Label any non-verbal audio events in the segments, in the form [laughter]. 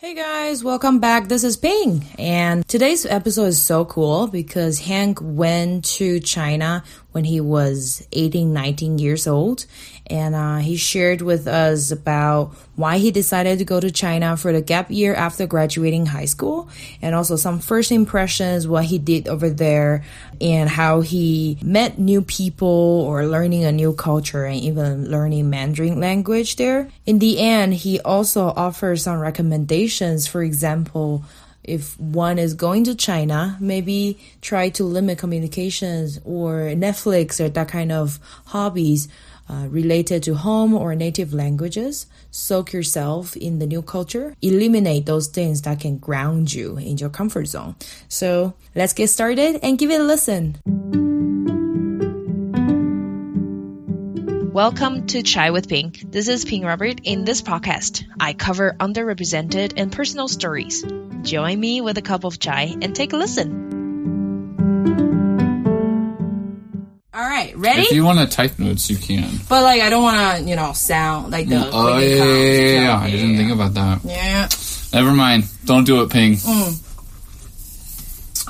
Hey guys, welcome back. This is Ping. And today's episode is so cool because Hank went to China when he was 18, 19 years old. And uh, he shared with us about why he decided to go to China for the gap year after graduating high school, and also some first impressions, what he did over there, and how he met new people or learning a new culture and even learning Mandarin language there. In the end, he also offers some recommendations. For example, if one is going to China, maybe try to limit communications or Netflix or that kind of hobbies uh, related to home or native languages. Soak yourself in the new culture. Eliminate those things that can ground you in your comfort zone. So let's get started and give it a listen. Welcome to Chai with Ping. This is Ping Robert. In this podcast, I cover underrepresented and personal stories. Join me with a cup of chai and take a listen. All right, ready? If you want to type notes, you can. But like, I don't want to, you know, sound like the. Oh yeah, yeah, yeah, yeah, I didn't think about that. Yeah. Never mind. Don't do it, Ping. Mm.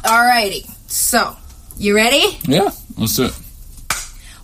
Alrighty. So, you ready? Yeah, let's do it.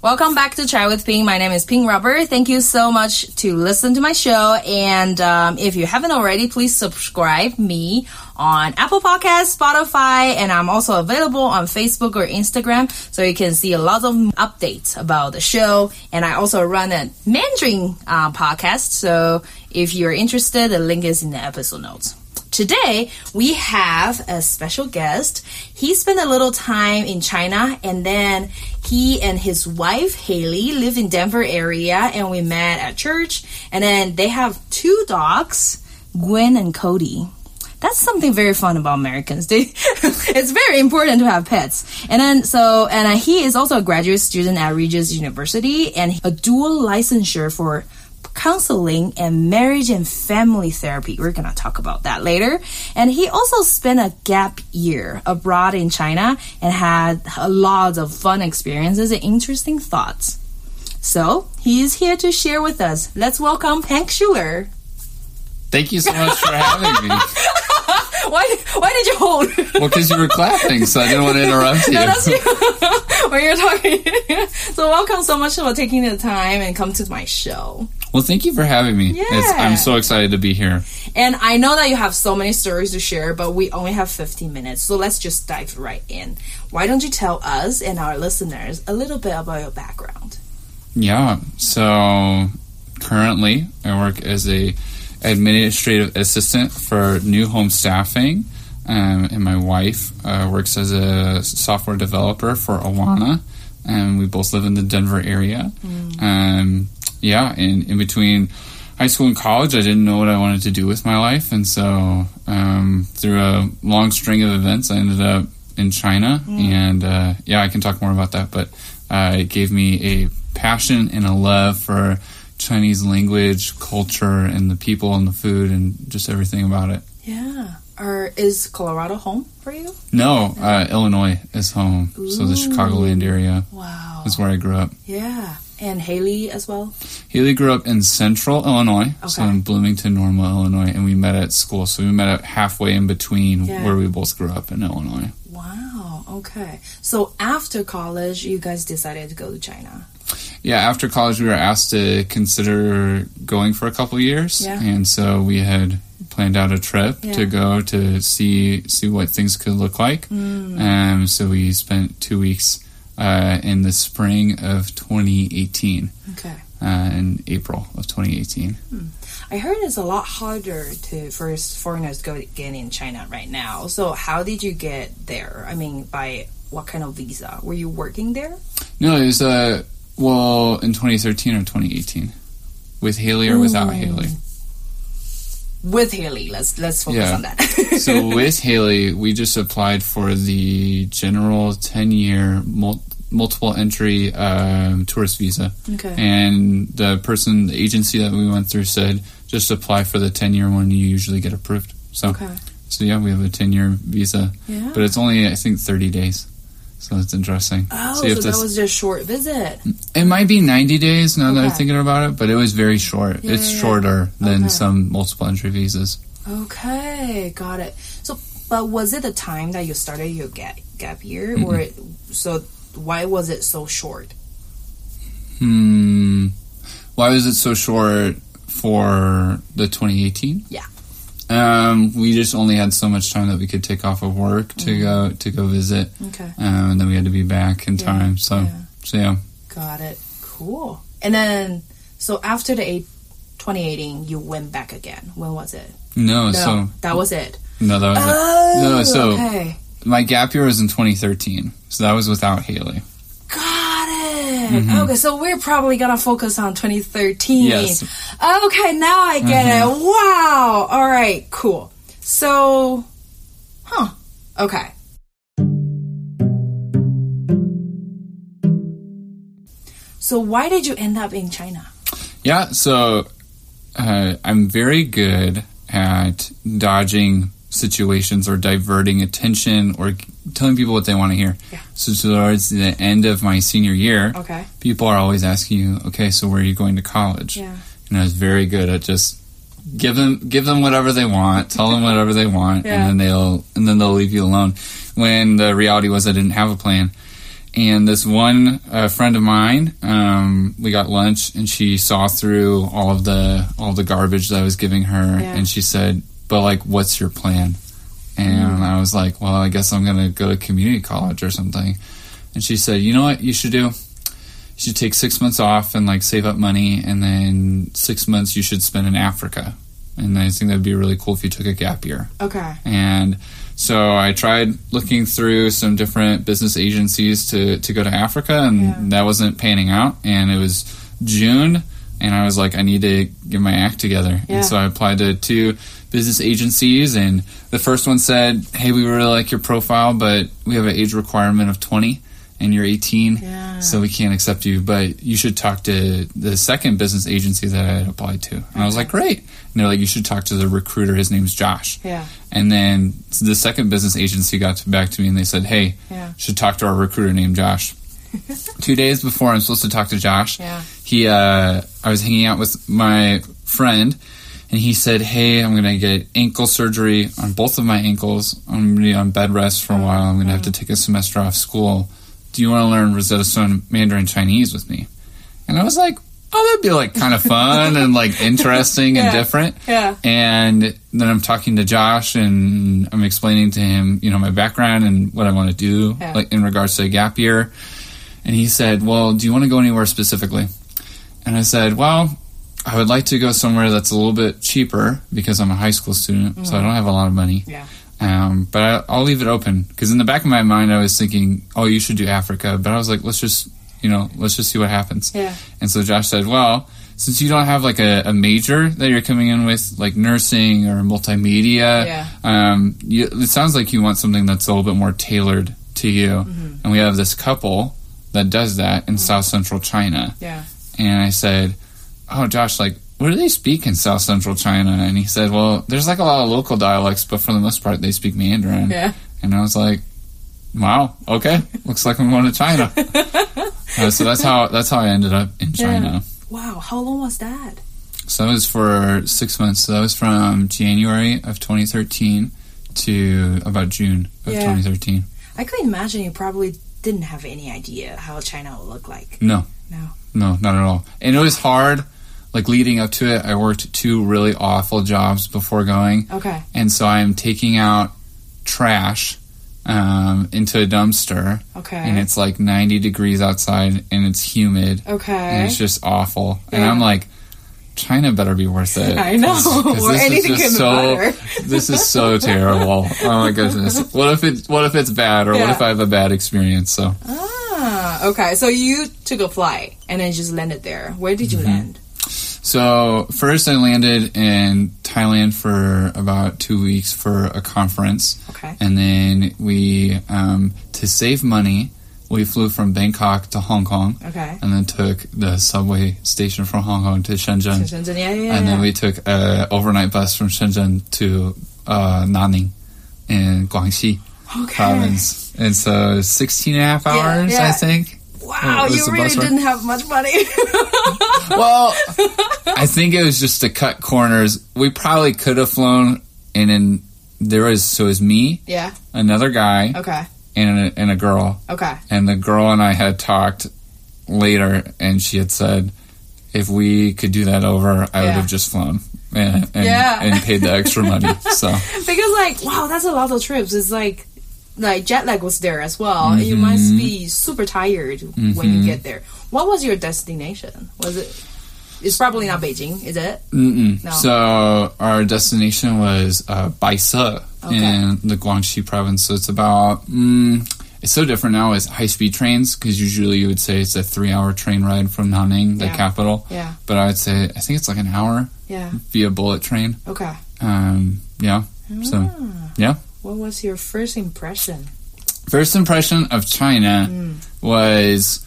Welcome back to Chai with Ping. My name is Ping Rubber. Thank you so much to listen to my show. And um, if you haven't already, please subscribe me on Apple Podcasts, Spotify, and I'm also available on Facebook or Instagram, so you can see a lot of updates about the show. And I also run a Mandarin uh, podcast, so if you're interested, the link is in the episode notes. Today, we have a special guest. He spent a little time in China and then he and his wife, Haley, live in Denver area and we met at church. And then they have two dogs, Gwen and Cody. That's something very fun about Americans. [laughs] They, it's very important to have pets. And then, so, and uh, he is also a graduate student at Regis University and a dual licensure for counseling and marriage and family therapy. We're going to talk about that later. And he also spent a gap year abroad in China and had a lot of fun experiences and interesting thoughts. So he is here to share with us. Let's welcome Hank Schuler. Thank you so much for having me. [laughs] why, why did you hold? well, because you were clapping, so I didn't want to interrupt you. [laughs] no, that's you. [laughs] when you're talking. so welcome so much for taking the time and come to my show. Well, thank you for having me. Yeah. It's, I'm so excited to be here. And I know that you have so many stories to share, but we only have 15 minutes. So let's just dive right in. Why don't you tell us and our listeners a little bit about your background? Yeah. So currently, I work as a administrative assistant for new home staffing. Um, and my wife uh, works as a software developer for Awana. And we both live in the Denver area. Mm. Um, yeah, and in between high school and college, I didn't know what I wanted to do with my life, and so um, through a long string of events, I ended up in China, mm. and uh, yeah, I can talk more about that. But uh, it gave me a passion and a love for Chinese language, culture, and the people and the food, and just everything about it. Yeah. Or is Colorado home for you? No, uh, Illinois is home. Ooh. So the Chicagoland area. Wow. Is where I grew up. Yeah. And Haley as well? Haley grew up in central Illinois, okay. so in Bloomington, Normal, Illinois, and we met at school. So we met at halfway in between yeah. where we both grew up in Illinois. Wow, okay. So after college, you guys decided to go to China? Yeah, after college, we were asked to consider going for a couple years. Yeah. And so we had planned out a trip yeah. to go to see see what things could look like. Mm. Um, so we spent two weeks uh, in the spring of 2018. Okay. Uh, in April of 2018. Hmm. I heard it's a lot harder to for foreigners to go get in China right now. So how did you get there? I mean, by what kind of visa? Were you working there? No, it was uh well in 2013 or 2018 with Haley or without Haley. With Haley, let's let's focus yeah. on that. [laughs] so [laughs] with Haley, we just applied for the general 10 year mul- multiple entry um, tourist visa. Okay. And the person, the agency that we went through said, just apply for the 10 year one. You usually get approved. So, okay. so yeah, we have a 10 year visa. Yeah. But it's only, I think, 30 days. So it's interesting. Oh, so, so that was just a short visit. It might be 90 days now okay. that I'm thinking about it, but it was very short. Yeah, it's yeah, shorter than okay. some multiple entry visas. Okay, got it. So, but was it the time that you started your gap gap year, or it, so? Why was it so short? Hmm. Why was it so short for the 2018? Yeah. Um, we just only had so much time that we could take off of work to go to go visit, Okay, um, and then we had to be back in Yeah, time. So, yeah. so yeah. got it. Cool. And then, so after the eight, 2018, you went back again. When was it? No, No, so that was it. no, that was it. Oh, No, so- okay. my gap year was in 2013, so that was without Haley. Got it. Okay, so we're probably gonna focus on 2013. Yes. Okay, now I get it. Wow. All right, cool. So, huh. Okay. So why did you end up in China? Yeah, so uh, I'm very good at dodging situations or diverting attention or telling people what they want to hear. Yeah. So towards the end of my senior year, Okay. people are always asking you, "Okay, so where are you going to college?" Yeah. And I was very good at just give them give them whatever they want, tell them whatever they want, Yeah. and then they'll and then they'll leave you alone. When the reality was, I didn't have a plan. And this one uh, friend of mine, um, we got lunch, and she saw through all of the all the garbage that I was giving her, Yeah. and she said, "But like, what's your plan?" And I was like, "Well, I guess I'm gonna go to community college or something." And she said, "You know what you should do? You should take six months off and like save up money, and then six months you should spend in Africa." And I think that'd be really cool if you took a gap year. Okay. And so I tried looking through some different business agencies to, to go to Africa, and Yeah. that wasn't panning out. And it was June, and I was like, I need to get my act together. Yeah. And so I applied to two business agencies, and the first one said, Hey, we really like your profile, but we have an age requirement of 20, and you're 18. Yeah. So we can't accept you, but you should talk to the second business agency that I had applied to. And I was like, great. And they're like, you should talk to the recruiter. His name's Josh. Yeah. And then the second business agency got back to me and they said, hey, Yeah. should talk to our recruiter named Josh. [laughs] Two days before I'm supposed to talk to Josh, Yeah. he, uh, I was hanging out with my friend and he said, hey, I'm going to get ankle surgery on both of my ankles. I'm going to be on bed rest for a while. I'm going to have to take a semester off school. Do you want to learn Rosetta Stone Mandarin Chinese with me? And I was like, oh, that'd be like kind of fun and like [laughs] interesting and different. Yeah. And then I'm talking to Josh and I'm explaining to him, you know, my background and what I want to do, Yeah. like in regards to a gap year. And he said, well, do you want to go anywhere specifically? And I said, well, I would like to go somewhere that's a little bit cheaper because I'm a high school student, so I don't have a lot of money. Yeah. Um, but I, I'll leave it open because in the back of my mind, I was thinking, oh, you should do Africa. But I was like, let's just, you know, let's just see what happens. Yeah. And so Josh said, well, since you don't have like a, a major that you're coming in with, like nursing or multimedia, Yeah. um, you, it sounds like you want something that's a little bit more tailored to you. Mm-hmm. And we have this couple that does that in South Central China. Yeah. And I said, "Oh, Josh, like, what do they speak in South Central China?" And he said, "Well, there's like a lot of local dialects, but for the most part, they speak Mandarin." Yeah. And I was like, "Wow, okay, looks like I'm going to China." [laughs] Uh, so that's how that's how I ended up in China. Wow. How long was that? So that was for six months. So that was from January of 2013 to about June of Yeah. 2013. I could imagine you probably didn't have any idea how China would look like. No, No. No, not at all. And it was hard. Like leading up to it, I worked two really awful jobs before going, Okay. and so I'm taking out trash um, into a dumpster, Okay. and it's like 90 degrees outside, and it's humid, Okay. and it's just awful. And I'm like, China better be worth it. [laughs] I know. 'cause Or this is anything can so. [laughs] This is so terrible. Oh my goodness. What if it? What if it's bad, or what if I have a bad experience? So. ah, okay. So you took a flight and then just landed there. Where did you Mm-hmm. land? So first, I landed in Thailand for about two weeks for a conference, Okay. and then we, um, to save money, we flew from Bangkok to Hong Kong, Okay. and then took the subway station from Hong Kong to Shenzhen, Shenzhen, yeah, yeah, yeah. and then we took a overnight bus from Shenzhen to uh, Nanning in Guangxi okay. province, and so 16 and a half hours, yeah. I think. Wow, you really didn't have much money. [laughs] [laughs] Well, I think it was just to cut corners. We probably could have flown and then there was so it was me, Yeah. another guy, Okay. And a, and a girl, Okay. and the girl and I had talked later, and she had said if we could do that over, I would have just flown and and, Yeah. and paid the extra money. [laughs] So Because like, wow, that's a lot of trips. It's like, like jet lag was there as well. You must be super tired when you get there. What was your destination? Was it? It's probably not Beijing, is it? Mm-mm. No. So our destination was uh, Baise Okay. in the Guangxi province. So it's about mm, it's so different now as high speed trains because usually you would say it's a three hour train ride from Nanning, the Yeah. capital. Yeah. But I would say I think it's like an hour Yeah. via bullet train. Okay. Um, yeah. So Ah. yeah. What was your first impression? First impression of China Mm. was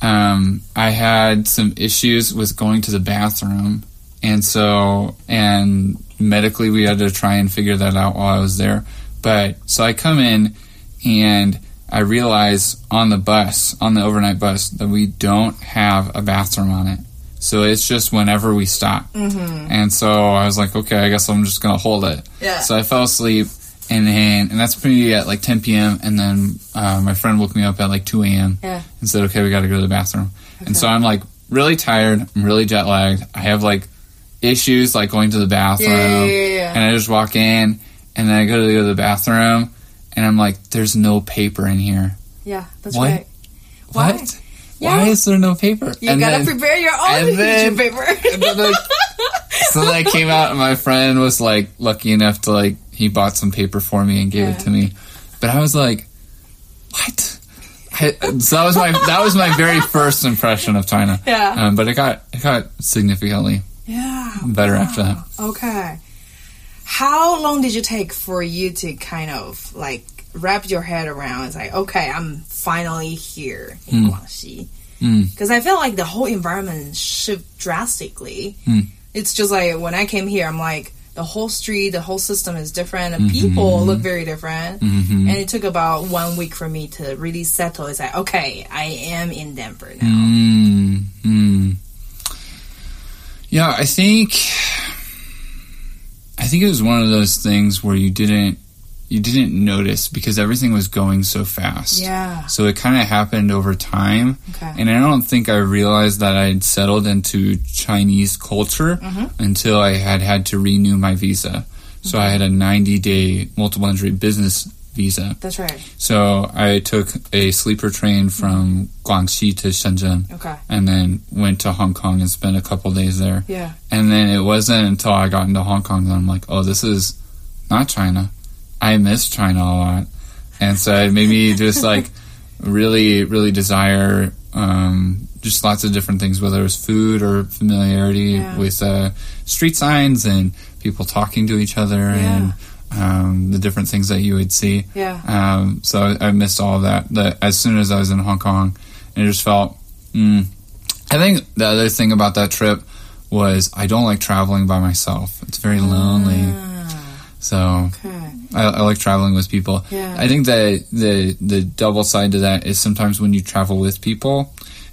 um, I had some issues with going to the bathroom, and so and medically we had to try and figure that out while I was there. But so I come in and I realize on the bus, on the overnight bus, that we don't have a bathroom on it. So it's just whenever we stop. Mm-hmm. And so I was like, okay, I guess I'm just gonna hold it. Yeah. So I fell asleep, and then and that's pretty at like 10 p.m. And then uh, my friend woke me up at like 2 a.m. Yeah. and said, okay, we got to go to the bathroom. And so I'm like really tired. I'm really jet lagged. I have like issues like going to the bathroom. Yeah, yeah. And I just walk in, and then I go to the bathroom, and I'm like, there's no paper in here. Yeah, that's What? right. Why? What? Why is there no paper? You and gotta then, prepare your own [laughs] then- tissue paper. and then, like, so then I came out, and my friend was like lucky enough to like he bought some paper for me and gave it to me. But I was like, what? So that was my that was my very [laughs] first impression of China. Yeah. Um, but it got it got significantly yeah. better after that. Okay. How long did you take for you to kind of like wrap your head around? It's like, okay, I'm finally here in Guangxi. Mm. Because I feel like the whole environment shift drastically. Mm. It's just like when I came here, I'm like, the whole street, the whole system is different, and people look very different. Mhm. And it took about one week for me to really settle. It's like, okay, I am in Denver now. Mm, mm. Yeah, I think I think it was one of those things where you didn't you didn't notice because everything was going so fast. Yeah. So it kind of happened over time. Okay. And I don't think I realized that I'd settled into Chinese culture Mm-hmm. until I had had to renew my visa. So I had a 90 day multiple entry business visa. That's right. So I took a sleeper train from Guangxi to Shenzhen Okay. and then went to Hong Kong and spent a couple days there. Yeah. And then it wasn't until I got into Hong Kong that I'm like, oh, this is not China. I miss China a lot. And so it made me just like [laughs] really, really desire um, just lots of different things, whether it was food or familiarity Yeah. with uh, street signs and people talking to each other and um, the different things that you would see. Yeah. Um, so I, I missed all of that. The, as soon as I was in Hong Kong, and it just felt. Mm, I think the other thing about that trip was I don't like traveling by myself. It's very lonely. Ah, So okay. I, I like traveling with people. Yeah. I think that the the double side to that is sometimes when you travel with people,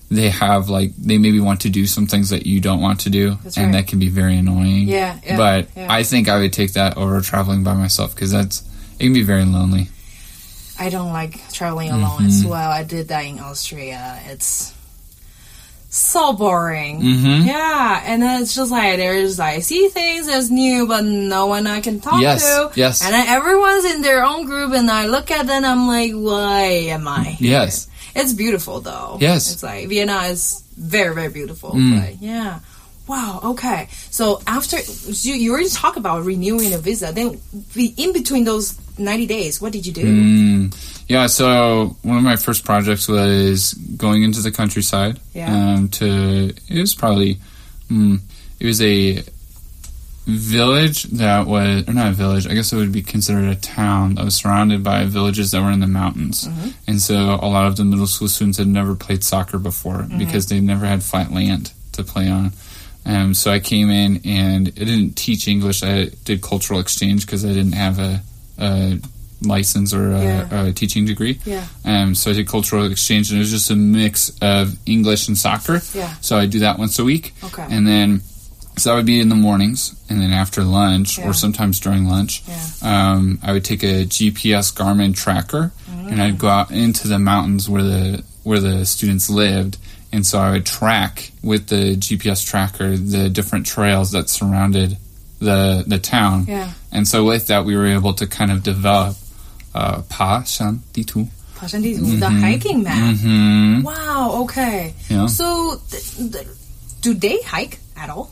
they have like they maybe want to do some things that you don't want to do, and that can be very annoying. Yeah, yeah, but yeah. I think I would take that over traveling by myself because that's it can be very lonely. I don't like traveling alone as well. I did that in Austria. It's so boring. Mm-hmm. Yeah, and then it's just like there's like see things that's new, but no one I can talk Yes, to. yes. And everyone's in their own group, and I look at them, I'm like, why am I? Here? Yes. It's beautiful though. Yes. it's like Vienna is very very beautiful. Mm. But yeah. Wow. Okay. So after you, you already talked about renewing a visa, then the, in between those ninety days, what did you do? Mm, yeah, so one of my first projects was going into the countryside. Yeah. Um, to it was probably mm, it was a village that was or not a village. I guess it would be considered a town that was surrounded by villages that were in the mountains, Mm-hmm. and so a lot of the middle school students had never played soccer before Mm-hmm. because they never had flat land to play on. Um, so I came in and I didn't teach English. I did cultural exchange because I didn't have a, a license or a, Yeah. a teaching degree. Yeah. Um, so I did cultural exchange, and it was just a mix of English and soccer. Yeah. So I do that once a week, Okay. and then so that would be in the mornings and then after lunch yeah. or sometimes during lunch yeah. um, i would take a gps garmin tracker mm. and i'd go out into the mountains where the where the students lived and so i would track with the gps tracker the different trails that surrounded the the town yeah. and so with that we were able to kind of develop uh, pa shan ditu pasan ditu mm-hmm. the hiking map mm-hmm. wow okay yeah. so th- th- do they hike at all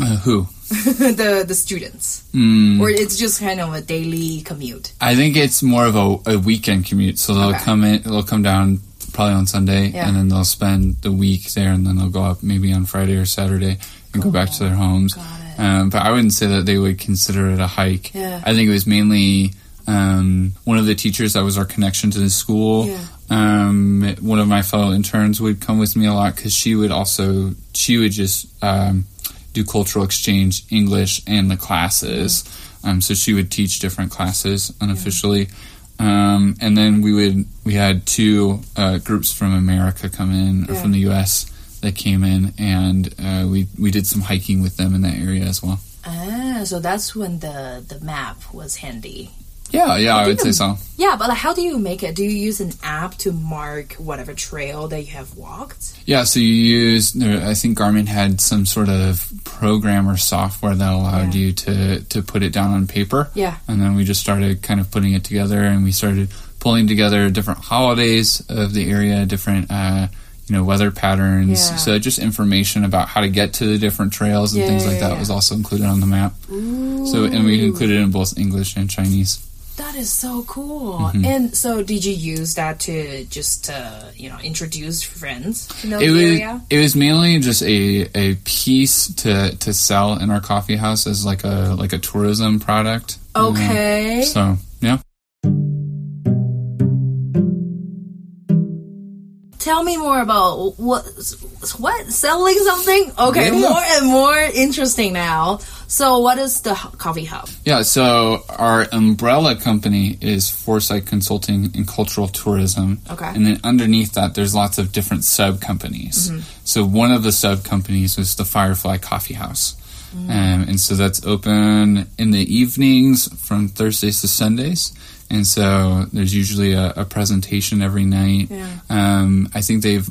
uh, who? [laughs] the the students, Mm, or it's just kind of a daily commute? I think it's more of a, a weekend commute. So they'll Okay. come in, they'll come down probably on Sunday, Yeah. and then they'll spend the week there, and then they'll go up maybe on Friday or Saturday and go back to their homes. Got it. Um, but I wouldn't say that they would consider it a hike. Yeah. I think it was mainly um, one of the teachers that was our connection to the school. Yeah. Um, one of my fellow interns would come with me a lot because she would also she would just um, do cultural exchange English and the classes. Um, so she would teach different classes unofficially. Um, and then we would we had two uh, groups from America come in or Yeah. from the U.S. that came in, and uh, we we did some hiking with them in that area as well. Ah, so that's when the the map was handy. Yeah, yeah, I would say so. Yeah, but like, how do you make it? Do you use an app to mark whatever trail that you have walked? Yeah, so you use. I think Garmin had some sort of program or software that allowed Yeah. you to to put it down on paper. Yeah. and then we just started kind of putting it together, and we started pulling together different holidays of the area, different. Uh, you know, weather patterns. Yeah. So just information about how to get to the different trails and Yeah, things like that was also included on the map. So, and we included it in both English and Chinese. That is so cool. Mm-hmm. And so, did you use that to just uh, you know introduce friends to know it the was area? it was mainly just a a piece to to sell in our coffee house as like a like a tourism product. Okay. So yeah. Tell me more about what what selling something. Okay, Yeah. more and more interesting now. So, what is the coffee hub? Yeah, so our umbrella company is Foresight Consulting and Cultural Tourism. Okay. And then underneath that, there's lots of different sub companies. So one of the sub companies was the Firefly Coffee House. Um, and so that's open in the evenings from Thursdays to Sundays. And so there's usually a, a presentation every night. Yeah. Um, I think they've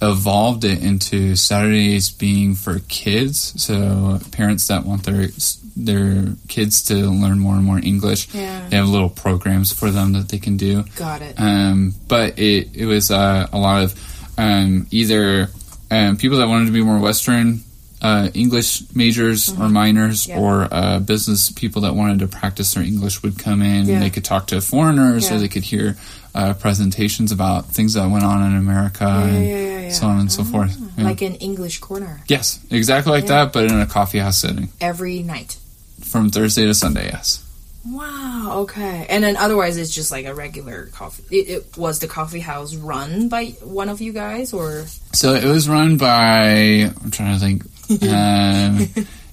evolved it into Saturdays being for kids, so parents that want their their kids to learn more and more English. Yeah. They have little programs for them that they can do. Got it. Um, but it it was uh, a lot of um, either um, people that wanted to be more Western. Uh, English majors or minors, Mm-hmm. Yeah. or uh, business people that wanted to practice their English would come in. Yeah. and They could talk to foreigners, Yeah. or they could hear uh, presentations about things that went on in America, and so on and so forth. Yeah. Like an English corner yes, exactly like that, but in a coffee house setting every night. from Thursday to Sunday. Yes. Wow. Okay. And then otherwise, it's just like a regular coffee. It, it was the coffee house run by one of you guys, or So it was run by. I'm trying to think. [laughs] Um,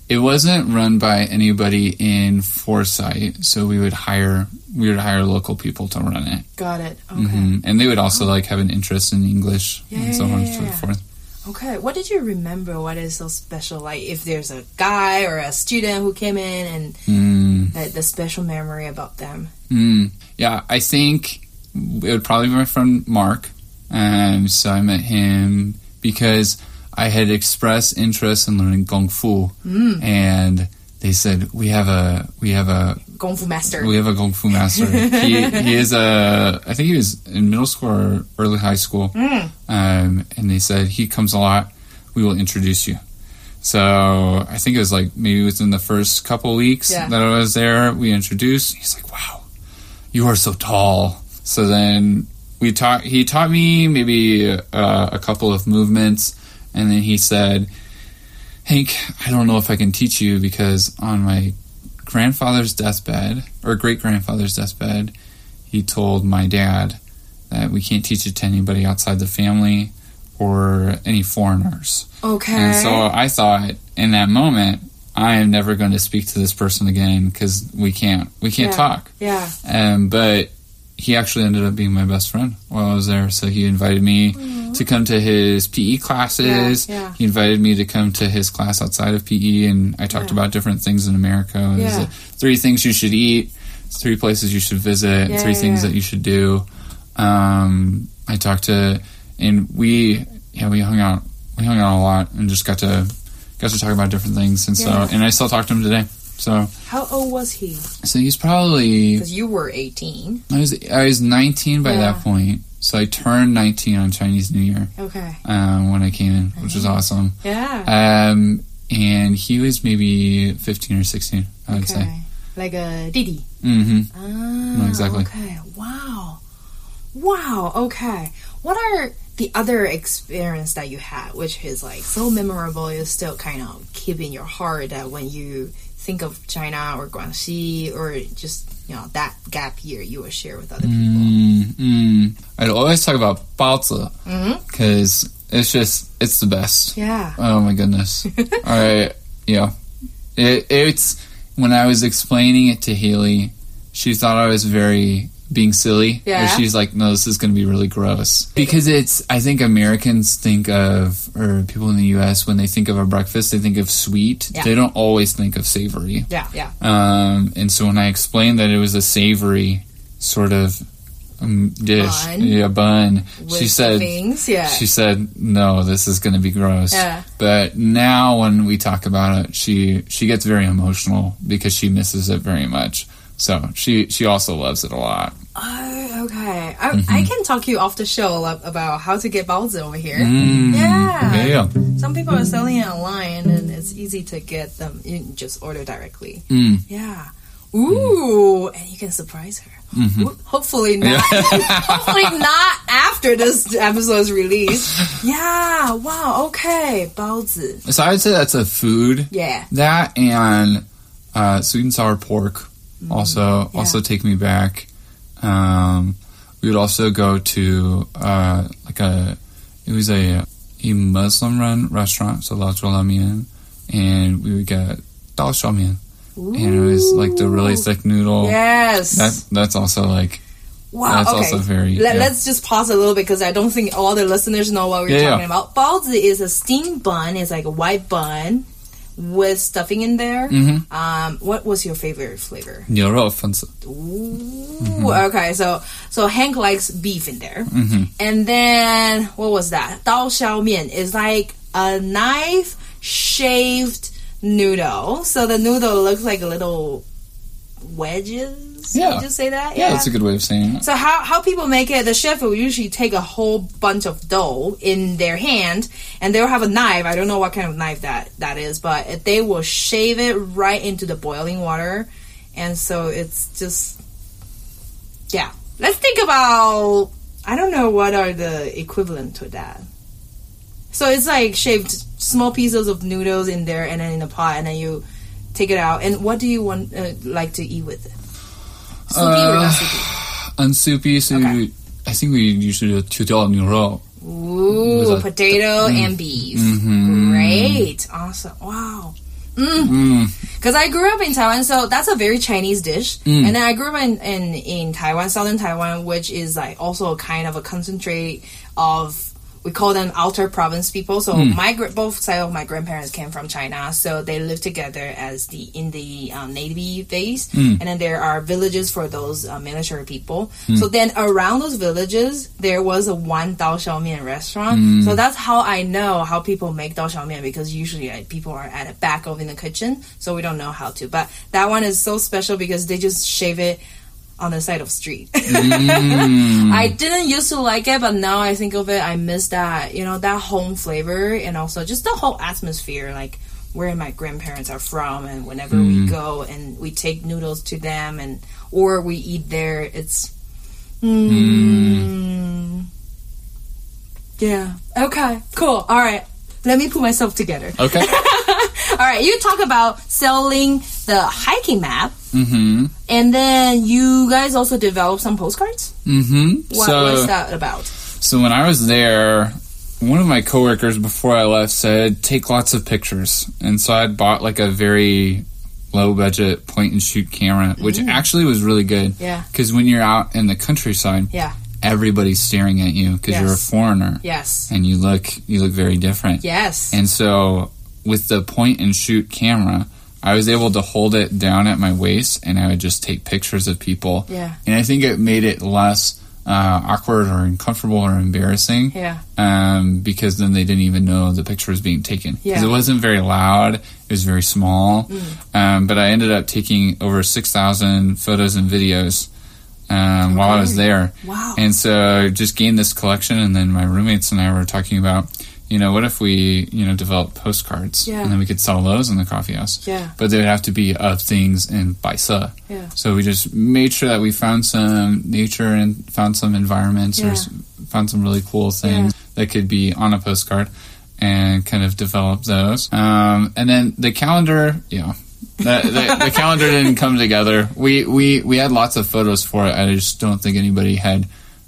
it wasn't run by anybody in Foresight, so we would hire we would hire local people to run it, got it? Okay. Mhm. and they would also like have an interest in English Yeah, and so on and so forth. Okay. What did you remember? What is so special? Like if there's a guy or a student who came in and Mm, the, the special memory about them. mm. Yeah, I think it would probably be my friend Mark. Um, so I met him because I had expressed interest in learning kung fu, Mm. and they said we have a we have a Kung Fu Master. We have a kung fu master. [laughs] he he is a I think he was in middle school or early high school. Um, and they said he comes a lot. We will introduce you. So I think it was like maybe within the first couple weeks Yeah. that I was there, we introduced. He's like, "Wow, you are so tall." So then we taught. He taught me maybe uh, a couple of movements, and then he said, "Hank, I don't know if I can teach you because on my grandfather's deathbed or great grandfather's deathbed, he told my dad that we can't teach it to anybody outside the family or any foreigners." Okay. And so I thought in that moment, I am never going to speak to this person again because we can't we can't Yeah. talk. yeah. Um, but he actually ended up being my best friend while I was there. So he invited me to come to his PE classes. Yeah, yeah. He invited me to come to his class outside of PE, and I talked Yeah. about different things in America. It was, Yeah. uh, three things you should eat, three places you should visit, Yeah, three yeah, things yeah. that you should do. Um, I talked to, and we, yeah, we hung out, we hung out a lot, and just got to, got to talk about different things, and Yeah. so, and I still talk to him today. So, How old was he? so he's probably Because you were 18. I was I was 19 by Yeah. that point, so I turned 19 on Chinese New Year Okay. um, when I came in, which was awesome. Yeah. Um, and he was maybe 15 or 16, I would say. okay. Like a Didi. Mm hmm Ah, exactly. Okay. Wow. Wow. Okay. What are the other experience that you had, which is like so memorable, you still kind of keep in your heart that when you think of China or Guangxi or just you know that gap year, you will share with other people. mm mm. I'd always talk about baozi because it's just it's the best. Yeah. Oh my goodness! [laughs] All right, yeah. It, it's when I was explaining it to Haley, she thought I was very being silly. Yeah. She's like, no, this is going to be really gross because it's. I think Americans think of, or people in the U.S. when they think of a breakfast, they think of sweet. Yeah. They don't always think of savory. Yeah. Yeah. Um, and so when I explained that it was a savory sort of um, dish, Bun. yeah, bun, With she said. things. Yeah. She said, "No, this is going to be gross." Yeah. But now, when we talk about it, she she gets very emotional because she misses it very much. So she she also loves it a lot. Oh, okay. I, Mm-hmm. I can talk you off the show a lot about how to get baozi over here. Mm, Yeah. yeah. Some people are selling it online, and it's easy to get them. You can just order directly. Mm. Yeah. Ooh, and you can surprise her. Ho- Hopefully not. [laughs] hopefully not after this episode is released. Yeah. Wow. Okay. Baozi. So I would say that's a food. Yeah. That and uh, sweet and sour pork also Mm, yeah. also take me back. Um, we would also go to uh, like a it was a a Muslim run restaurant, so La Mian, and we would get Dao Xiao Mian, and it was like the really thick noodle. Yes. That that's also like Wow. That's okay. also very- Let, yeah. us just pause a little bit because I don't think all the listeners know what we're Yeah, yeah. talking about. Baozi is a steamed bun. It's like a white bun with stuffing in there. Mm-hmm. Um, what was your favorite flavor? Nyoro offensive. Mm-hmm. Okay, so so Hank likes beef in there, mm-hmm. and then what was that? Dao xiao mian is like a knife shaved noodle. So the noodle looks like a little wedges yeah. You say that? Yeah, that's a good way of saying it. So how how people make it? The chef will usually take a whole bunch of dough in their hand, and they'll have a knife. I don't know what kind of knife that that is, but they will shave it right into the boiling water, and so it's just yeah. Let's think about I don't know what are the equivalent to that. So it's like shaved small pieces of noodles in there, and then in a pot, and then you take it out. And what do you want uh, like to eat with it? Soupy uh, or not soupy? Uh, Unsoupy, so okay. I think we usually do two dollar. Ooh, potato th- and mm. beef. Mm-hmm. Great. Awesome. Wow. Because mm. mm. I grew up in Taiwan, so that's a very Chinese dish. Mm. And then I grew up in, in, in Taiwan, southern Taiwan, which is like also kind of a concentrate of we call them outer province people. So Mm. my both side of my grandparents came from China, so they live together as the in the um, Navy base, Mm. and then there are villages for those uh, military people. So then around those villages, there was a one Dao Xiao Mian restaurant. So that's how I know how people make Dao Xiao Mian because usually like, people are at the back of in the kitchen, so we don't know how to. But that one is so special because they just shave it on the side of street. Mm. [laughs] I didn't used to like it, but now I think of it, I miss that, you know, that home flavor and also just the whole atmosphere, like where my grandparents are from and whenever we go and we take noodles to them and or we eat there, it's mm, Yeah. Okay. Cool. All right. Let me put myself together. Okay. [laughs] All right. You talk about selling the hiking map mm-hmm. and then you guys also developed some postcards? Mm-hmm. What, so, what's that about? so when I was there, one of my coworkers before I left said, take lots of pictures. And so I bought like a very low budget point and shoot camera, which actually was really good. Yeah. Because when you're out in the countryside, Yeah. everybody's staring at you because you're a foreigner Yes. and you look you look very different. Yes. And so with the point and shoot camera, I was able to hold it down at my waist and I would just take pictures of people. Yeah. And I think it made it less uh, awkward or uncomfortable or embarrassing yeah. um, because then they didn't even know the picture was being taken. Because Yeah. Mm. it wasn't very loud, it was very small. Um, but I ended up taking over 6,000 photos and videos um, while I was there. Wow. And so I just gained this collection, and then my roommates and I were talking about, you know, what if we, you know, develop postcards, Yeah. and then we could sell those in the coffee house. Yeah. But they would have to be of things in Baise. Yeah. So we just made sure that we found some nature and found some environments or Yeah. s- found some really cool things that could be on a postcard and kind of develop those. Um, and then the calendar, yeah. the, the, the calendar didn't come together. We, we we had lots of photos for it. I just don't think anybody had,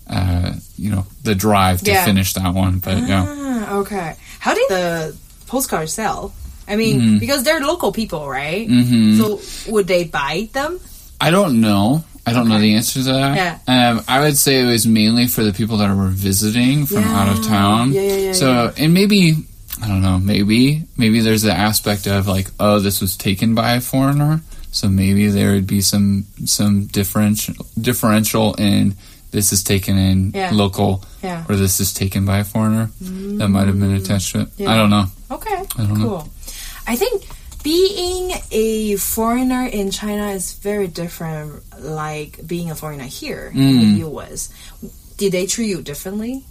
uh, you know, the drive to Yeah. finish that one. But yeah, Ah, okay. How did the postcards sell? I mean, Mm-hmm. because they're local people, right? Mhm. So would they buy them? I don't know. I don't know the answer to that. Um, I would say it was mainly for the people that were visiting from out of town. Yeah, yeah, yeah, So, yeah. and maybe I don't know. Maybe maybe there's the aspect of like, oh, this was taken by a foreigner. So maybe there would be some some differential differential in this is taken in Yeah. local Yeah. or this is taken by a foreigner. That might have been attached to it. Yeah. I don't know. Okay, I don't know. cool. I think being a foreigner in China is very different, like being a foreigner here in Mm. the U.S. Did they treat you differently?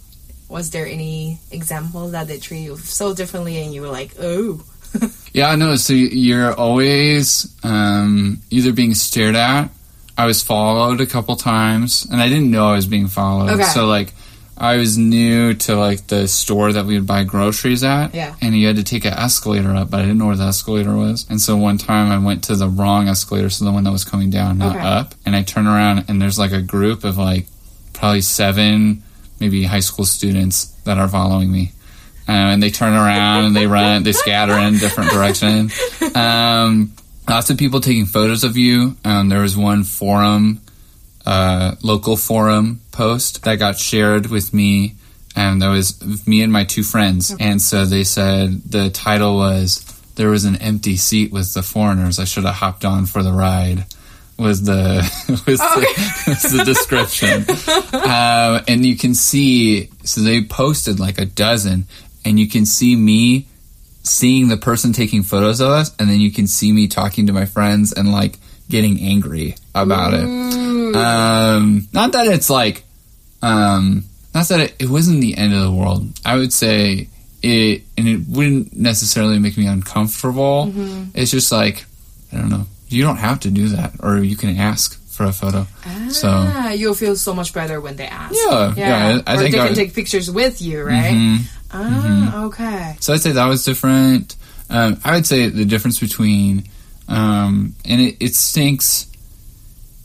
Was there any example that they treat you so differently, and you were like, "Oh, [laughs] Yeah, I know. So you're always um, either being stared at. I was followed a couple times, and I didn't know I was being followed. Okay. So like, I was new to like the store that we would buy groceries at. Yeah. And you had to take an escalator up, but I didn't know where the escalator was. And so one time I went to the wrong escalator, so the one that was coming down, not Okay. up. And I turn around, and there's like a group of like probably seven, maybe high school students that are following me. Um, and they turn around and they run, they scatter in different directions. [laughs] Um, lots of people taking photos of you. Um, there was one forum, uh, local forum post that got shared with me. And that was me and my two friends. And so they said the title was, There was an empty seat with the foreigners. I should have hopped on for the ride. Was the [laughs] was, the, [laughs] was the description, um, and you can see. So they posted like a dozen, and you can see me seeing the person taking photos of us, and then you can see me talking to my friends and like getting angry about it. Um, not that it's like, um, not that it, it wasn't the end of the world. I would say it, and it wouldn't necessarily make me uncomfortable. It's just like, I don't know. You don't have to do that, or you can ask for a photo. So ah, you'll feel so much better when they ask." Yeah, yeah, I- I or think they I- can take pictures with you, right? Mhm. Ah, okay. So I'd say that was different. Um, I would say the difference between, um, and it, it stinks.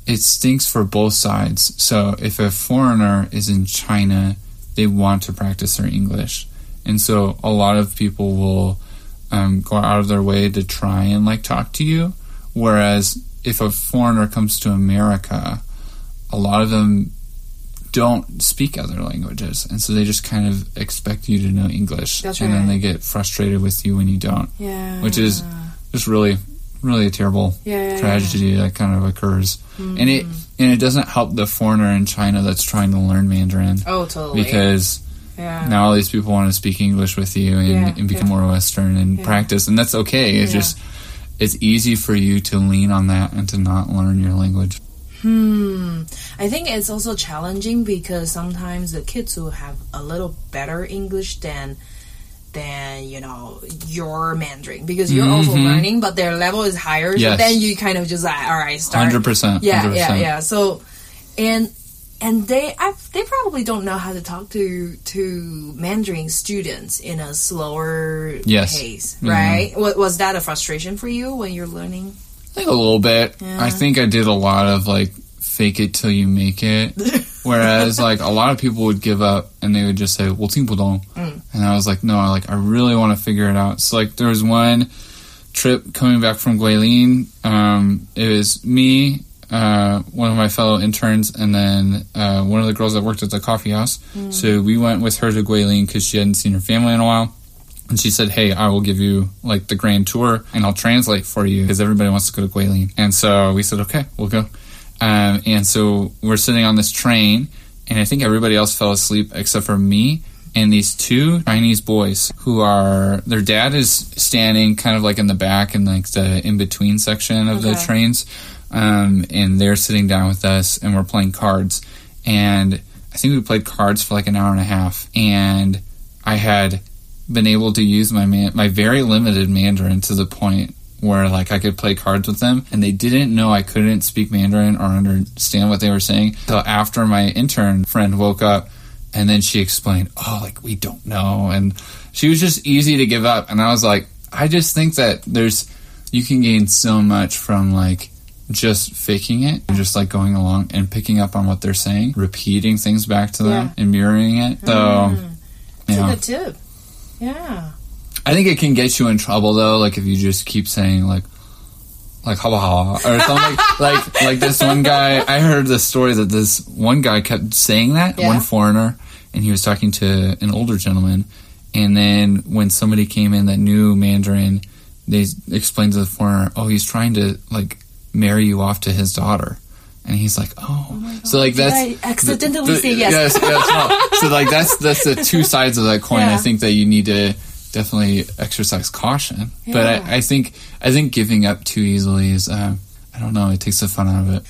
It stinks for both sides. So if a foreigner is in China, they want to practice their English, and so a lot of people will um, go out of their way to try and like talk to you. Whereas if a foreigner comes to America, a lot of them don't speak other languages, and so they just kind of expect you to know English, That's and then they get frustrated with you when you don't, Yeah. which is just really, really a terrible yeah, yeah, tragedy that kind of occurs, and it mm. and it doesn't help the foreigner in China that's trying to learn Mandarin Oh, totally. because yeah. now all these people want to speak English with you and, and become more Western and practice, and that's okay. It's just it's easy for you to lean on that and to not learn your language. Hmm. I think it's also challenging because sometimes the kids who have a little better English than than you know your Mandarin because you're also Mhm. learning, but their level is higher. Yes. So then you kind of just like, all right, start. Hundred percent. Yeah, yeah, yeah. So, and and they I, they probably don't know how to talk to to Mandarin students in a slower Yes. pace, Mhm. right? Was, was that a frustration for you when you're learning? I think a little bit. Yeah. I think I did a lot of like fake it till you make it. [laughs] Whereas like a lot of people would give up and they would just say, "Well, ting bu dong," mm. and I was like, "No, I like I really want to figure it out." So like there was one trip coming back from Guilin. Um, it was me, uh, one of my fellow interns, and then uh, one of the girls that worked at the coffee house. Mm. So we went with her to Guilin because she hadn't seen her family in a while. And she said, "Hey, I will give you like the grand tour, and I'll translate for you because everybody wants to go to Guilin." And so we said, "Okay, we'll go." Um, and so we're sitting on this train, and I think everybody else fell asleep except for me and these two Chinese boys who are their dad is standing kind of like in the back in like the in between section of the trains, um, and they're sitting down with us, and we're playing cards, and I think we played cards for like an hour and a half, and I had been able to use my man- my very limited Mandarin to the point where like I could play cards with them and they didn't know I couldn't speak Mandarin or understand what they were saying till after my intern friend woke up and then she explained, "Oh, like we don't know." And she was just easy to give up and I was like, I just think that there's you can gain so much from like just faking it and just like going along and picking up on what they're saying, repeating things back to them Yeah. and mirroring it. So, mm. It's yeah. a good tip. Yeah. I think it can get you in trouble though, like if you just keep saying like like haba haba or something [laughs] like like this one guy I heard the story that this one guy kept saying that, Yeah. one foreigner, and he was talking to an older gentleman and then when somebody came in that knew Mandarin, they explained to the foreigner, Oh, he's trying to like marry you off to his daughter. And he's like, oh, so like Did that's I accidentally the- say yes? Yes, yes, no. [laughs] So like that's that's the two sides of that coin. Yeah. I think that you need to definitely exercise caution. But I, I think I think giving up too easily is uh, I don't know. It takes the fun out of it.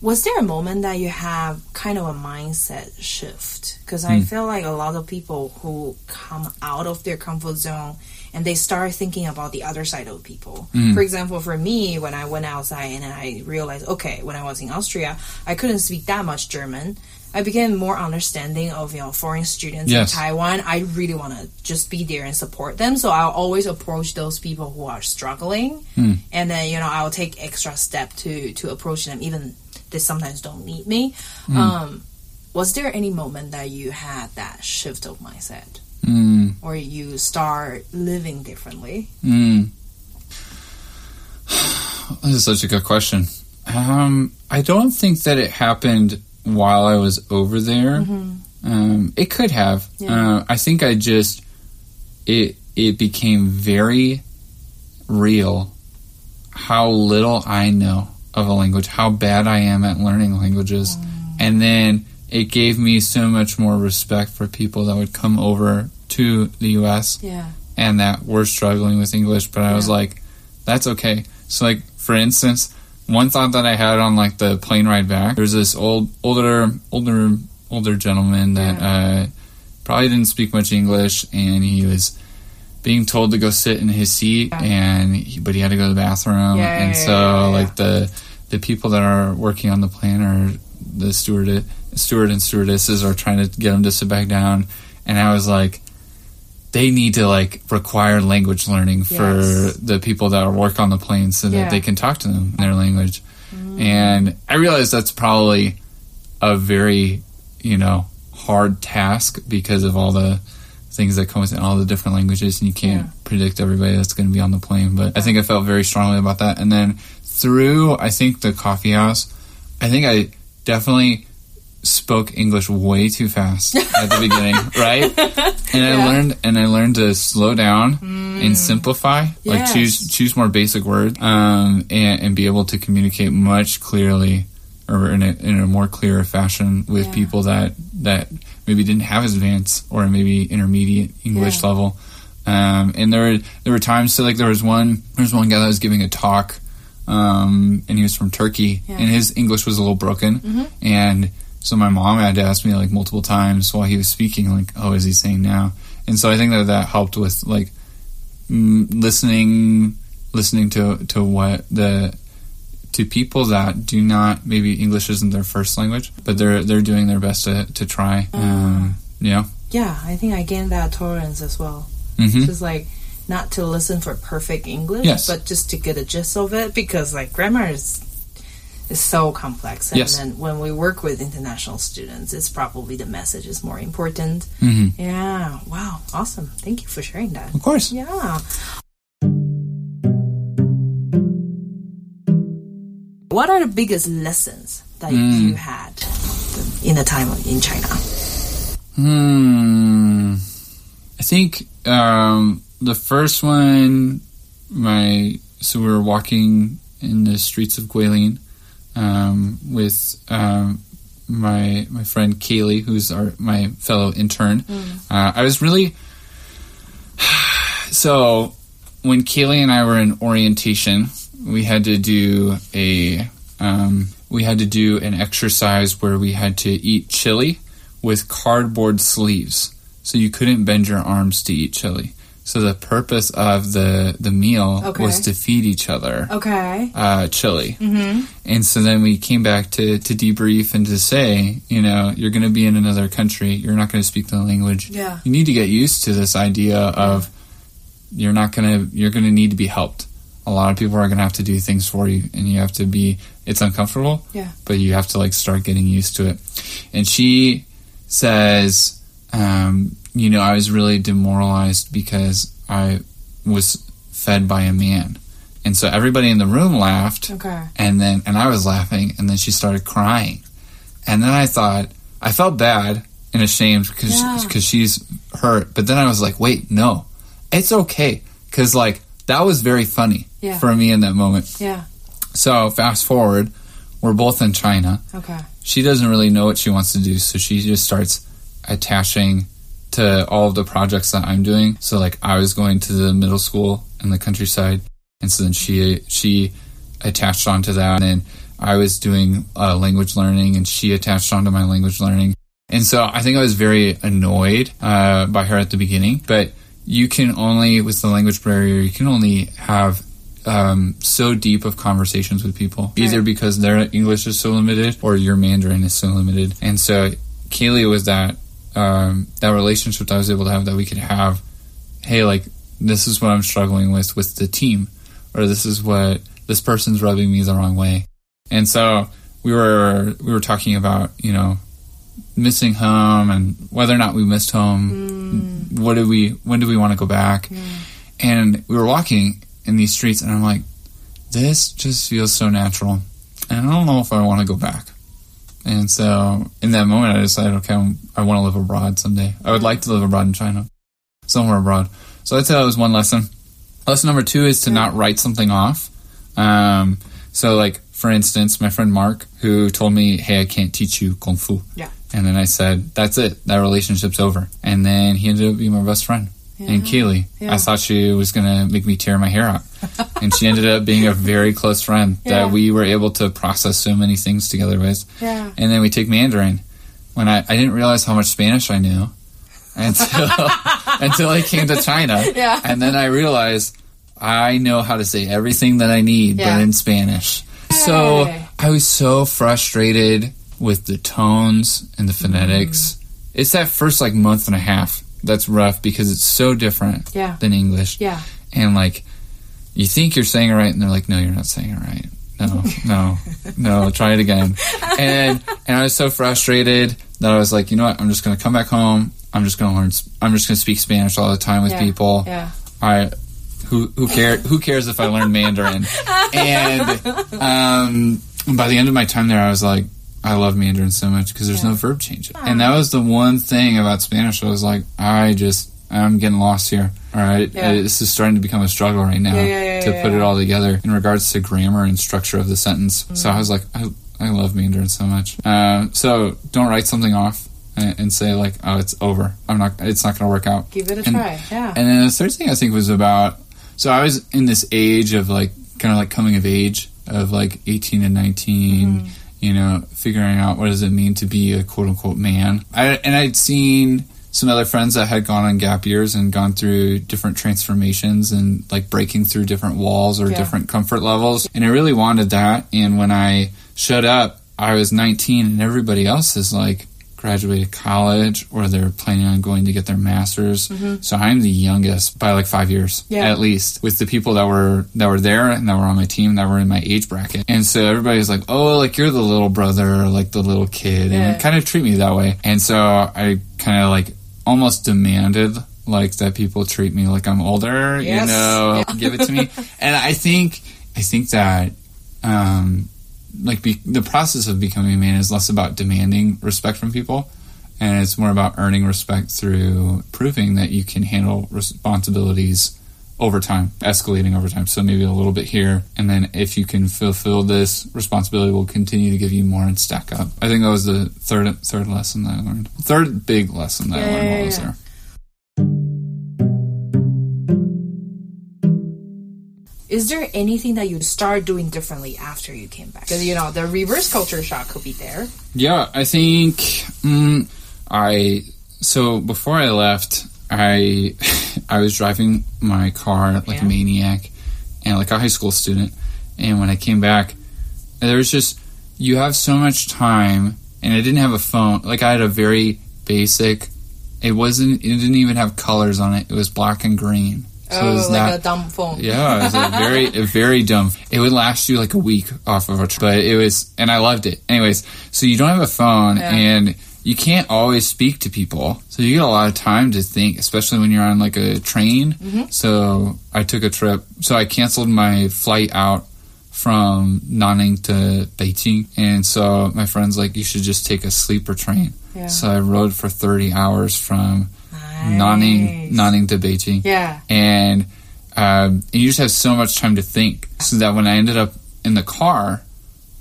Was there a moment that you have kind of a mindset shift? Because Hmm. I feel like a lot of people who come out of their comfort zone and they start thinking about the other side of people. Hmm. For example, for me, when I went outside and I realized, okay, when I was in Austria, I couldn't speak that much German. I became more understanding of you know foreign students Yes. in Taiwan. I really want to just be there and support them. So I'll always approach those people who are struggling, and then you know I'll take extra step to to approach them, even they sometimes don't need me. Um, was there any moment that you had that shift of mindset, Mm, or you start living differently? mm. [sighs] This is such a good question. Um, I don't think that it happened while I was over there. Um, it could have. Yeah. Uh, I think I just it it became very real how little I know of a language, how bad I am at learning languages, and then it gave me so much more respect for people that would come over to the U.S. Yeah, and that were struggling with English. But I was like, that's okay. So like for instance, one thought that I had on like the plane ride back, there's this old older older older gentleman that uh, probably didn't speak much English, and he was being told to go sit in his seat, Yeah. and he, but he had to go to the bathroom, Yeah, and yeah, so yeah, yeah, like the the people that are working on the plane are the steward steward and stewardesses are trying to get them to sit back down, and I was like. They need to like require language learning for Yes. the people that work on the plane so that Yeah. they can talk to them in their language. Mm. And I realize that's probably a very, you know, hard task because of all the things that come with it, all the different languages, and you can't Yeah. predict everybody that's going to be on the plane. But I think I felt very strongly about that. And then through, I think the coffee house, I think I definitely spoke English way too fast at the beginning, [laughs] right? And I learned, and I learned to slow down and simplify, like choose choose more basic words, um, and, and be able to communicate much clearly or in a, in a more clearer fashion with Yeah. people that that maybe didn't have as advanced or maybe intermediate English Yeah. level. Um, and there were there were times so like there was one there was one guy that was giving a talk, um, and he was from Turkey, Yeah. and his English was a little broken, and so my mom had to ask me like multiple times while he was speaking, like, "Oh, is he saying now?" And so I think that that helped with like mm, listening, listening to to what the to people that do not maybe English isn't their first language, but they're they're doing their best to to try. Um, you know, yeah. I think I gained that tolerance as well. hmm Just like not to listen for perfect English, yes. but just to get a gist of it because like grammar is is so complex. And yes. then when we work with international students, it's probably the message is more important. Mm-hmm. Yeah. Wow. Awesome. Thank you for sharing that. Of course. Yeah. What are the biggest lessons that mm. you had in the time in China? Hmm. I think um, the first one, my so we were walking in the streets of Guilin um, with um, my my friend Kaylee, who's our my fellow intern. Uh, I was really [sighs] so when Kaylee and I were in orientation, we had to do a um, we had to do an exercise where we had to eat chili with cardboard sleeves, so you couldn't bend your arms to eat chili. So the purpose of the the meal Okay. was to feed each other Okay. uh, chili. Mm-hmm. And so then we came back to, to debrief and to say, you know, you're going to be in another country. You're not going to speak the language. Yeah. You need to get used to this idea of you're not going to, you're going to need to be helped. A lot of people are going to have to do things for you and you have to be, it's uncomfortable. Yeah. But you have to like start getting used to it. And she says, um, you know, I was really demoralized because I was fed by a man. And so everybody in the room laughed Okay. and then and I was laughing and then she started crying. And then I thought I felt bad and ashamed because Yeah. because she's hurt, but then I was like, "Wait, no. It's okay." Cuz like that was very funny Yeah. for me in that moment. Yeah. So, fast forward, we're both in China. Okay. She doesn't really know what she wants to do, so she just starts attaching to all of the projects that I'm doing. So like I was going to the middle school in the countryside, and so then she she attached onto that, and I was doing uh, language learning, and she attached onto my language learning. And so I think I was very annoyed uh, by her at the beginning, but you can only with the language barrier, you can only have um, so deep of conversations with people, either because their English is so limited or your Mandarin is so limited. And so Kaylee was that um, that relationship that I was able to have that we could have. Hey, like this is what I'm struggling with with the team, or this is what this person's rubbing me the wrong way. And so we were we were talking about you know missing home and whether or not we missed home. What do we when do we want to go back? And we were walking in these streets, and I'm like, this just feels so natural, and I don't know if I want to go back. And so in that moment, I decided, okay, I'm, I want to live abroad someday. I would like to live abroad in China, somewhere abroad. So I'd say that was one lesson. Lesson number two is to not write something off. Um, so, like for instance, my friend Mark, who told me, "Hey, I can't teach you kung fu," Yeah. and then I said, "That's it. That relationship's over." And then he ended up being my best friend. And Kaylee, Yeah. I thought she was gonna make me tear my hair out, and she ended up being a very close friend Yeah. that we were able to process so many things together with. Yeah. And then we take Mandarin. When I, I didn't realize how much Spanish I knew until [laughs] until I came to China. Yeah. And then I realized I know how to say everything that I need, Yeah. but in Spanish. So I was so frustrated with the tones and the phonetics. Mm. It's that first like month and a half that's rough because it's so different Yeah. than English. Yeah. And like you think you're saying it right and they're like, No, you're not saying it right. No, no, no, try it again. [laughs] And and I was so frustrated that I was like, you know what, I'm just gonna come back home. I'm just gonna learn. I'm just gonna speak Spanish all the time with Yeah. people. Yeah. I who who care who cares if I learn Mandarin? [laughs] and um, by the end of my time there, I was like, I love Mandarin so much because there's no verb change. And that was the one thing about Spanish. I was like, I just I'm getting lost here. All right, Yeah. Uh, this is starting to become a struggle right now Yeah, yeah, yeah, to yeah, put it all together in regards to grammar and structure of the sentence. So I was like, I I love Mandarin so much. Um, so don't write something off. And say like, oh, it's over. I'm not. It's not going to work out. Give it a And- try. Yeah. And then the third thing I think was about so I was in this age of like kind of like coming of age of like 18 and 19, you know, figuring out what does it mean to be a quote unquote man. I, and I'd seen some other friends that had gone on gap years and gone through different transformations and like breaking through different walls or Yeah. different comfort levels. And I really wanted that. And when I showed up, I was 19 and everybody else is like graduated college or they're planning on going to get their masters. So I'm the youngest by like five years Mm-hmm. Yeah. at least with the people that were that were there and that were on my team that were in my age bracket. And so everybody's like, "Oh, like you're the little brother like the little kid," Yeah. and kind of treat me that way. And so I kind of like almost demanded like that people treat me like I'm older, Yes. you know, give it to me. [laughs] And I think I think that um like be, the process of becoming a man is less about demanding respect from people and it's more about earning respect through proving that you can handle responsibilities over time, escalating over time. So maybe a little bit here, and then if you can fulfill this responsibility, will continue to give you more and stack up. I think that was the third third lesson that I learned. Third big lesson that Yeah, I learned while I was there. Is there anything that you start doing differently after you came back? Because you know the reverse culture shock could be there. Yeah, I think mm, I so before I left, I [laughs] I was driving my car like Yeah. a maniac and like a high school student. And when I came back, there was just you have so much time, and I didn't have a phone. Like I had a very basic. It wasn't. It didn't even have colors on it. It was black and green. So it oh, was like that- a dumb phone. [laughs] yeah, it was a very, a very dumb. It would last you like a week off of a, but it was, and I loved it. Anyways, so you don't have a phone, Yeah. and you can't always speak to people, so you get a lot of time to think, especially when you're on like a train. Mm-hmm. So I took a trip. So I canceled my flight out from Nanning to Beijing, and so my friends like, you should just take a sleeper train. Yeah. So I rode for 30 hours from. Nanning, Nanning to Beijing Yeah. and um, and you just have so much time to think. So that when I ended up in the car,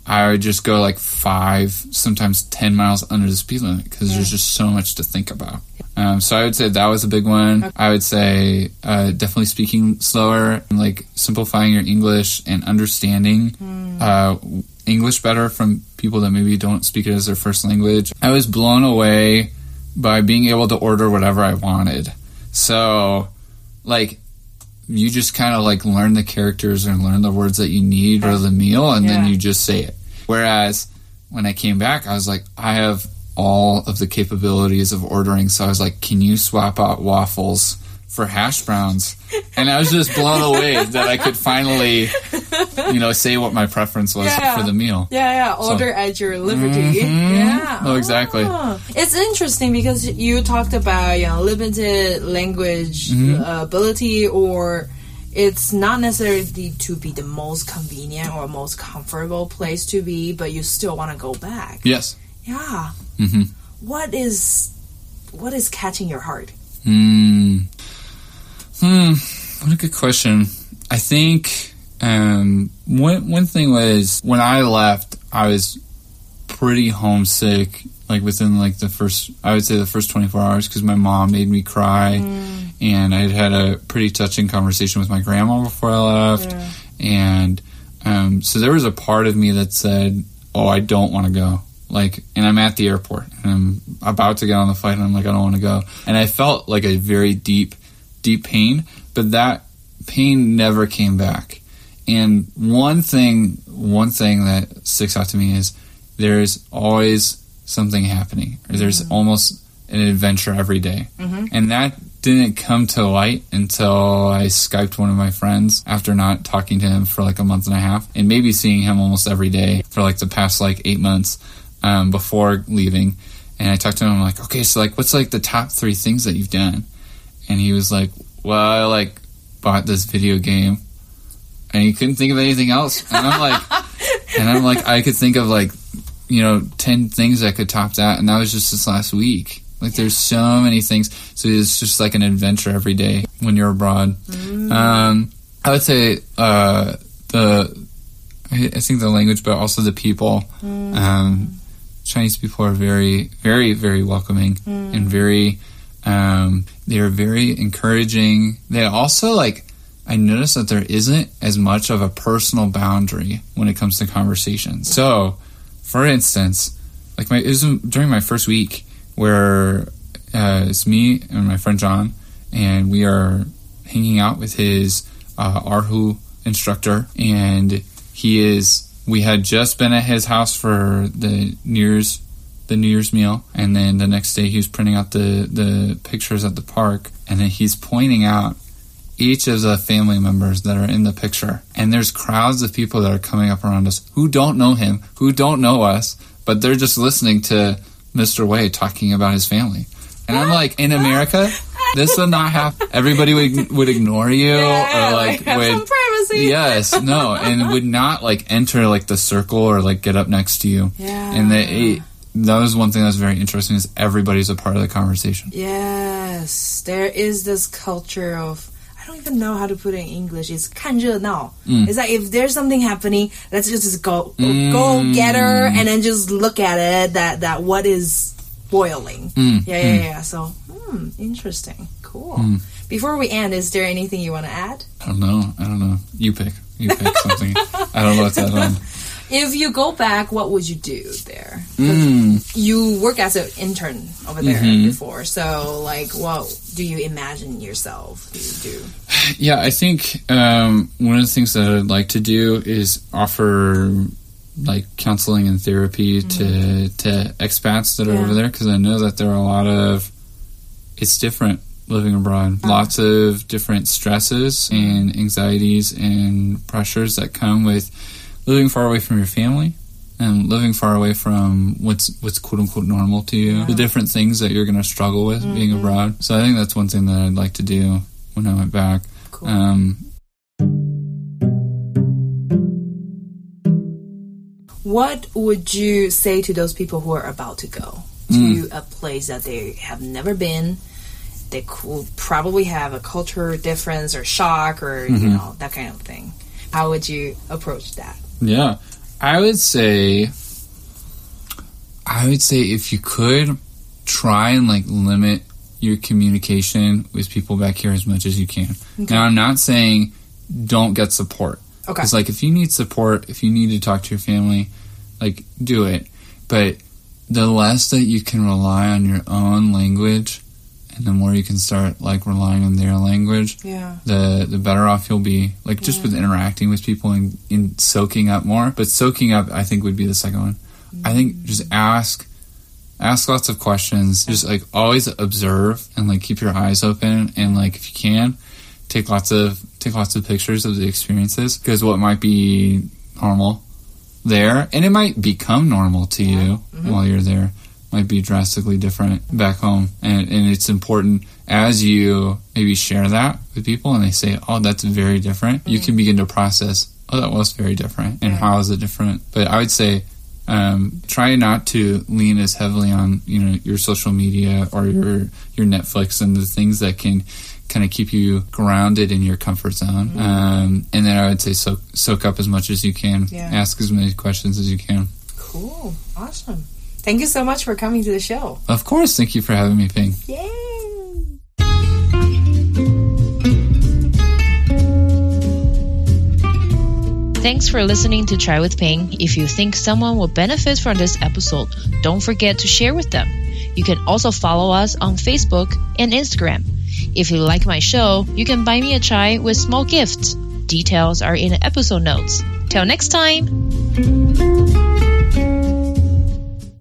I would just go like five, sometimes ten miles under the speed limit because there's just so much to think about. Um, so I would say that was a big one. I would say uh, definitely speaking slower, and like simplifying your English and understanding uh, English better from people that maybe don't speak it as their first language. I was blown away by being able to order whatever I wanted. So, like, you just kind of like learn the characters and learn the words that you need for the meal, and then you just say it. Whereas when I came back, I was like, I have all of the capabilities of ordering. So I was like, can you swap out waffles for hash browns? And I was just blown away that I could finally, you know, say what my preference was Yeah. for the meal. Yeah, yeah. Order at your liberty. Mhm. Yeah. Oh, exactly. Ah. It's interesting because you talked about you know limited language Mm-hmm. uh, ability, or it's not necessarily to be the most convenient or most comfortable place to be, but you still want to go back. Yes. Yeah. hmm What is what is catching your heart? Hmm. Hmm. What a good question. I think um, one one thing was when I left, I was pretty homesick. Like within like the first, I would say the first twenty four hours, because my mom made me cry, and I had had a pretty touching conversation with my grandma before I left, Yeah. and um, so there was a part of me that said, "Oh, I don't want to go." Like, and I'm at the airport, and I'm about to get on the flight, and I'm like, I don't want to go. And I felt like a very deep, deep pain, but that pain never came back. And one thing, one thing that sticks out to me is there's always something happening, or there's almost an adventure every day. and that didn't come to light until I skyped one of my friends after not talking to him for like a month and a half, and maybe seeing him almost every day for like the past like eight months um, before leaving. And I talked to him. I'm like, okay, so like, what's like the top three things that you've done? And he was like, well, I like bought this video game, and he couldn't think of anything else. And I'm like, [laughs] and I'm like, I could think of like, you know, ten things that could top that, and that was just this last week. Like, there's so many things. So it's just like an adventure every day when you're abroad. Um, I would say uh, the, I, I think the language, but also the people. Um, Chinese people are very, very, very welcoming and very. Um, they are very encouraging. They also like. I noticed that there isn't as much of a personal boundary when it comes to conversations. So, for instance, like my it was during my first week where uh, it's me and my friend John, and we are hanging out with his uh, erhu instructor, and he is. We had just been at his house for the New Year's, the New Year's meal, and then the next day he was printing out the the pictures at the park, and then he's pointing out each of the family members that are in the picture. And there's crowds of people that are coming up around us who don't know him, who don't know us, but they're just listening to Mr. Wei talking about his family. And I'm like, in America, this would not happen. Everybody would would ignore you, or like have would yes, no, and would not like enter like the circle or like get up next to you. Yeah. And they, that was one thing that's very interesting is everybody's a part of the conversation. Yes, there is this culture of I don't even know how to put it in English. It's 看热闹. Mm. It's like if there's something happening, let's just go mm. go get her and then just look at it that that what is boiling. Mm. Yeah, yeah, mm. yeah. So, hmm, interesting. Cool. Mm. Before we end, is there anything you want to add? I don't know. I don't know. You pick. You pick something. [laughs] I don't know what's that on. If you go back, what would you do there? Mm. You work as an intern over there Mm-hmm. before, so like, what do you imagine yourself to do? Yeah, I think um, one of the things that I'd like to do is offer like counseling and therapy to to expats that are Yeah. over there because I know that there are a lot of it's different living abroad. Lots of different stresses and anxieties and pressures that come with living far away from your family and living far away from what's what's quote unquote normal to you. The different things that you're going to struggle with being mm-hmm. abroad. So I think that's one thing that I'd like to do when I went back. Cool. Um, What would you say to those people who are about to go to mm. a place that they have never been? They could probably have a culture difference or shock or you mm-hmm. know that kind of thing. How would you approach that? Yeah. I would say I would say if you could try and like limit your communication with people back here as much as you can. Now I'm not saying don't get support. Okay. It's like if you need support, if you need to talk to your family, like do it. But the less that you can rely on your own language and the more you can start like relying on their language, Yeah. the the better off you'll be. Like just with interacting with people and, and soaking up more. But soaking up, I think, would be the second one. I think mm. just ask, ask lots of questions. Just like always observe and like keep your eyes open and like if you can, take lots of take lots of pictures of the experiences because what might be normal there and it might become normal to you mm-hmm. while you're there might be drastically different back home. And, and it's important as you maybe share that with people and they say oh that's very different you can begin to process oh that was very different and how is it different? But i would say um, try not to lean as heavily on you know your social media or your your netflix and the things that can kind of keep you grounded in your comfort zone. Um, and then i would say soak, soak up as much as you can. Yeah. ask as many questions as you can. Cool. Awesome. Thank you so much for coming to the show. of course thank you for having me ping Yay. Thanks for listening to Try with Ping. If you think someone will benefit from this episode, don't forget to share with them. You can also follow us on Facebook and Instagram. If you like my show, you can buy me a chai with small gifts. Details are in the episode notes. Till next time!